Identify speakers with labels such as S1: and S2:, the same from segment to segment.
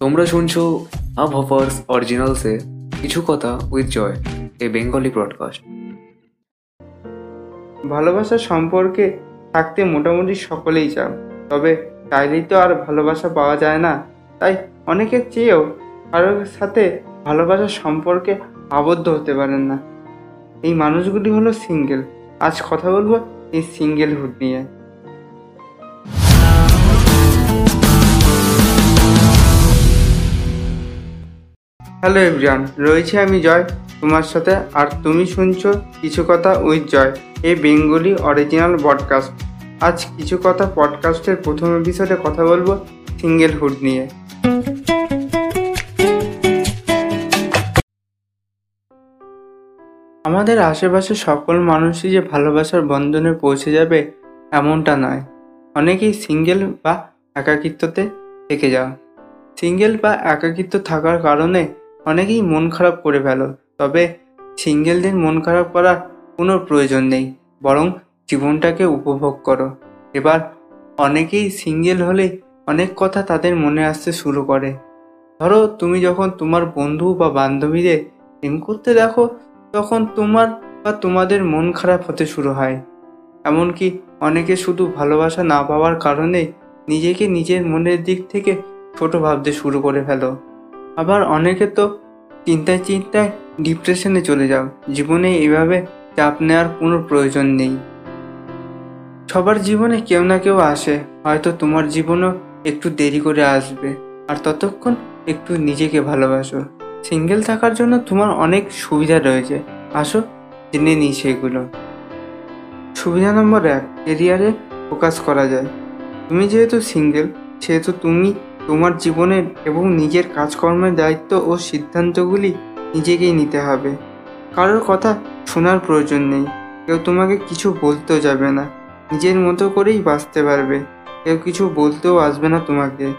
S1: তোমরা শুনছো আব হপার্স অরিজিনালসে কিছু কথা with Joy a Bengali broadcast
S2: ভালোবাসা সম্পর্কে থাকতে মোটামুটি সকলেই চান তবে চাইলেই তো আর ভালোবাসা পাওয়া যায় না। তাই অনেকের চেয়েও কারোর সাথে ভালোবাসার সম্পর্কে আবদ্ধ হতে পারেন না। এই মানুষগুলি হলো সিঙ্গেল আজ কথা বলব এই সিঙ্গেলহুড নিয়ে। হ্যালো এভরিওয়ান, রয়েছে আমি জয়। তোমার সাথে আর তুমি শুনছো কিছু কথা উইথ জয় এই বেঙ্গলি অরিজিনাল পডকাস্ট আজ কিছু কথা পডকাস্টের প্রথম এপিসোডে কথা বলব সিঙ্গেলহুড নিয়ে। আমাদের আশেপাশে সকল মানুষই যে ভালোবাসার বন্ধনে পৌঁছে যাবে, এমনটা নয়। অনেকেই সিঙ্গেল বা একাকিত্বতে থেকে যাও। সিঙ্গেল বা একাকিত্ব থাকার কারণে অনেকেই মন খারাপ করে ফেলো, তবে সিঙ্গেলদের মন খারাপ করার কোনো প্রয়োজন নেই, বরং জীবনটাকে উপভোগ করো। এবার অনেকেই সিঙ্গেল হলে অনেক কথা তাদের মনে আসতে শুরু করে। ধরো তুমি যখন তোমার বন্ধু বা বান্ধবীদের প্রেম করতে দেখো, তখন তোমার বা তোমাদের মন খারাপ হতে শুরু হয়। এমনকি অনেকে শুধু ভালোবাসা না পাওয়ার কারণে নিজেকে নিজের মনের দিক থেকে ছোট ভাবতে শুরু করে ফেলো। আবার অনেকে তো চিন্তায় চিন্তায় ডিপ্রেশনে চলে যাও। জীবনে এভাবে চাপ নেওয়ার কোনো প্রয়োজন নেই। সবার জীবনে কেউ না কেউ আসে। হয়তো তোমার জীবনও একটু দেরি করে আসবে। আর ততক্ষণ একটু নিজেকে ভালোবাসো। সিঙ্গেল থাকার জন্য তোমার অনেক সুবিধা রয়েছে। আসো, জেনে নিই সেগুলো। সুবিধা নম্বর এক কেরিয়ারে ফোকাস করা যায়। তুমি যেহেতু সিঙ্গেল সেহেতু তুমি তোমার জীবনের এবং নিজের কাজকর্মের দায়িত্ব ও সিদ্ধান্তগুলি নিজেকেই নিতে হবে। কারোর কথা শোনার প্রয়োজন নেই। কেউ তোমাকে কিছু বলতেও যাবে না। নিজের মতো করেই বাঁচতে পারবে। কেউ কিছু বলতেও আসবে না তোমাকে।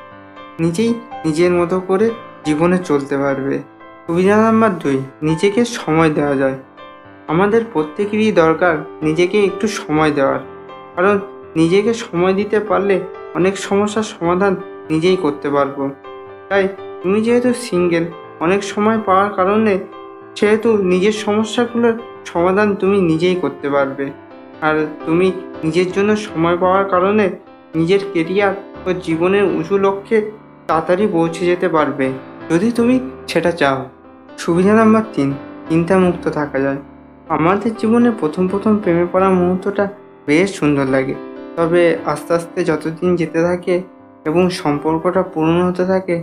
S2: নিজেই নিজের মতো করে জীবনে চলতে পারবে। সুবিধা নাম্বার দুই, নিজেকে সময় দেওয়া যায়। আমাদের প্রত্যেকেরই দরকার নিজেকে একটু সময় দেওয়ার। কারণ নিজেকে সময় দিতে পারলে অনেক সমস্যার সমাধান নিজেই করতে পারব। তাই তুমি যেহেতু সিঙ্গেল, অনেক সময় পাওয়ার কারণে সেহেতু নিজের সমস্যাগুলোর সমাধান তুমি নিজেই করতে পারবে। আর তুমি নিজের জন্য সময় পাওয়ার কারণে নিজের কেরিয়ার ও জীবনের উঁচু লক্ষ্যে তাড়াতাড়ি পৌঁছে যেতে পারবে। যদি তুমি সেটা চাও। সুবিধা নাম্বার তিন, চিন্তামুক্ত থাকা যায়। আমাদের জীবনে প্রথম প্রথম প্রেমে পড়া মুহূর্তটা বেশ সুন্দর লাগে। তবে আস্তে আস্তে যতদিন যেতে থাকে এবং সম্পর্কটা পূর্ণ হতে থাকে,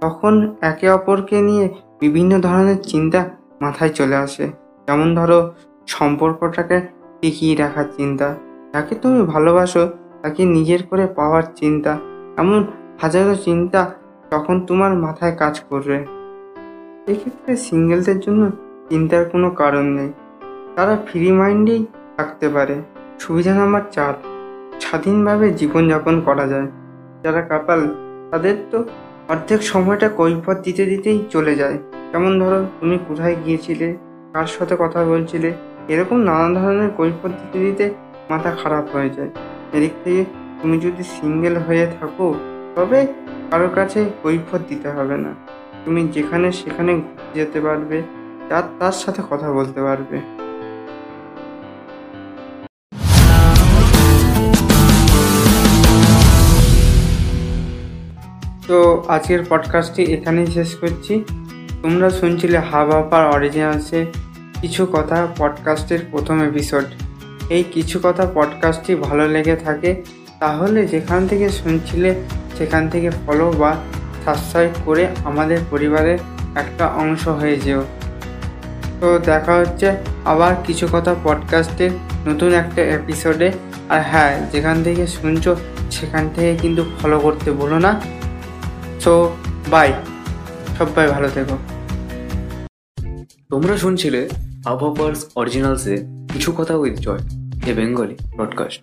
S2: তখন একে অপরকে নিয়ে বিভিন্ন ধরনের চিন্তা মাথায় চলে আসে। যেমন ধরো, সম্পর্কটাকে টিকিয়ে রাখার চিন্তা, যাকে তুমি ভালোবাসো তাকে নিজের করে পাওয়ার চিন্তা, এমন হাজারো চিন্তা তখন তোমার মাথায় কাজ করবে। এক্ষেত্রে সিঙ্গেলদের জন্য চিন্তার কোনো কারণ নেই। তারা ফ্রি মাইন্ডেই থাকতে পারে। সুবিধা নাম্বার চার, স্বাধীনভাবে জীবনযাপন করা যায়। যারা কাপাল, তাদের তো অর্ধেক সময়টা কৈফত দিতে দিতেই চলে যায়। যেমন ধরো, তুমি কোথায় গিয়েছিলে, কার সাথে কথা বলছিলে, এরকম নানা ধরনের কৈফত দিতে দিতে মাথা খারাপ হয়ে যায়। এদিক থেকে তুমি যদি সিঙ্গেল হয়ে থাকো, তবে কারোর কাছে কৈফত দিতে হবে না। তুমি যেখানে সেখানে যেতে পারবে, তার তার সাথে কথা বলতে পারবে। তো আজকের পডকাস্টটি এখানেই শেষ করছি। তোমরা শুনছিলে হাব অরিজিনালসে কিছু কথা পডকাস্টের প্রথম এপিসোড এই কিছু কথা পডকাস্টটি ভালো লেগে থাকে, তাহলে যেখান থেকে শুনছিলে সেখান থেকে ফলো বা সাবস্ক্রাইব করে আমাদের পরিবারের একটা অংশ হয়ে যেও। তো দেখা হচ্ছে আবার কিছু কথা পডকাস্টের নতুন একটা এপিসোডে আর হ্যাঁ যেখান থেকে শুনছো সেখান থেকে কিন্তু ফলো করতে ভুলো না। সো বাই সবাই ভালো থেকো।
S1: তোমরা শুনছিলে আবহাওয়ার্স অরিজিনালসে কিছু কথা with Joy, a Bengali broadcast